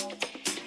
Yes.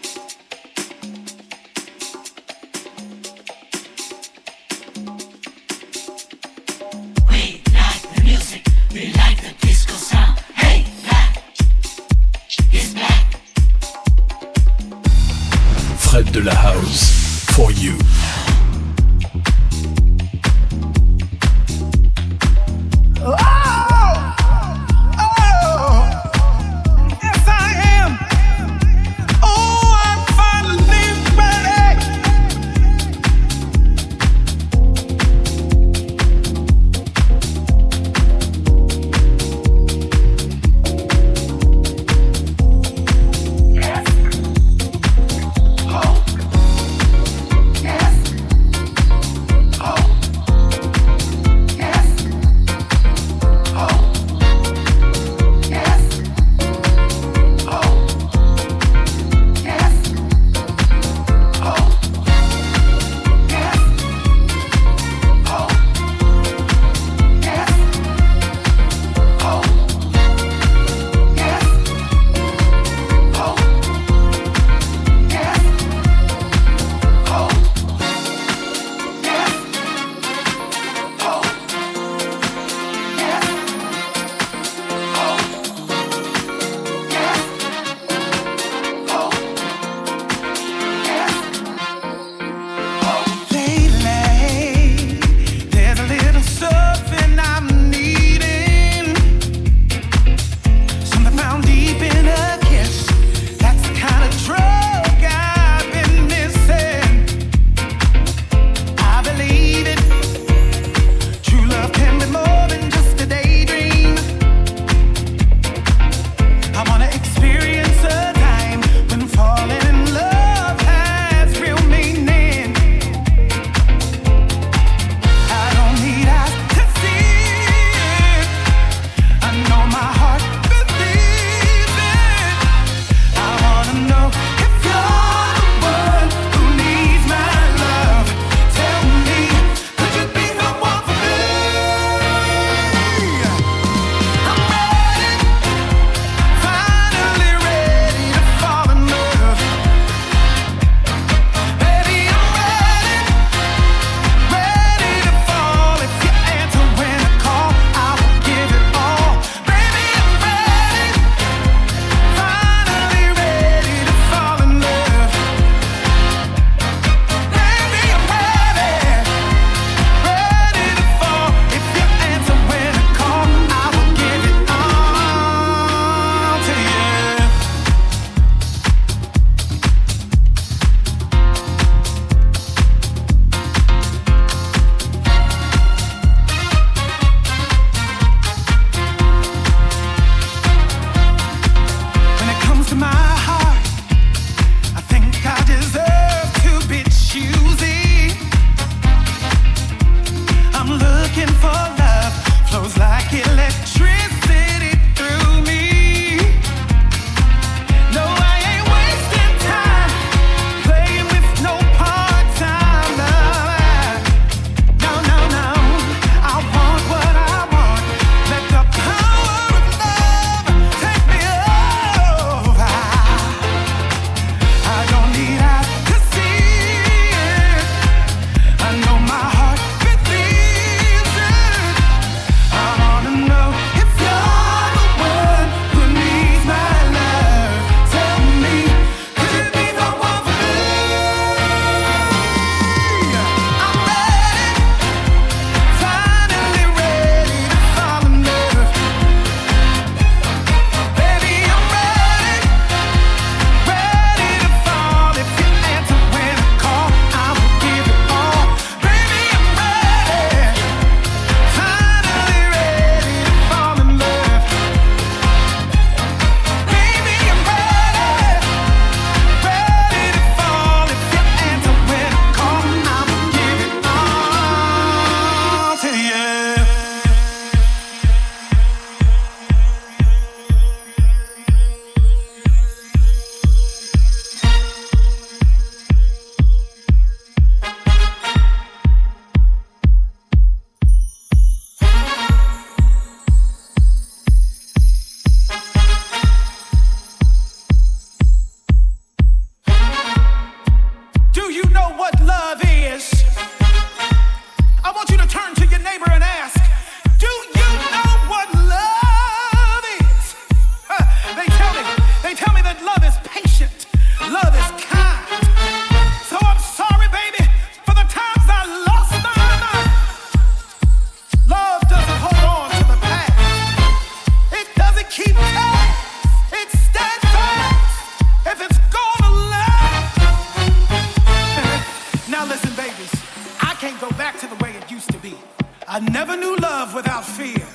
I never knew love without fear,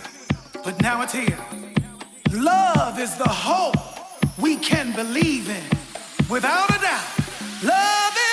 but now it's here. Love is the hope we can believe in. Without a doubt, love is.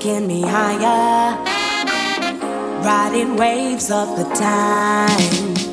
Taking me higher. Riding waves of the time.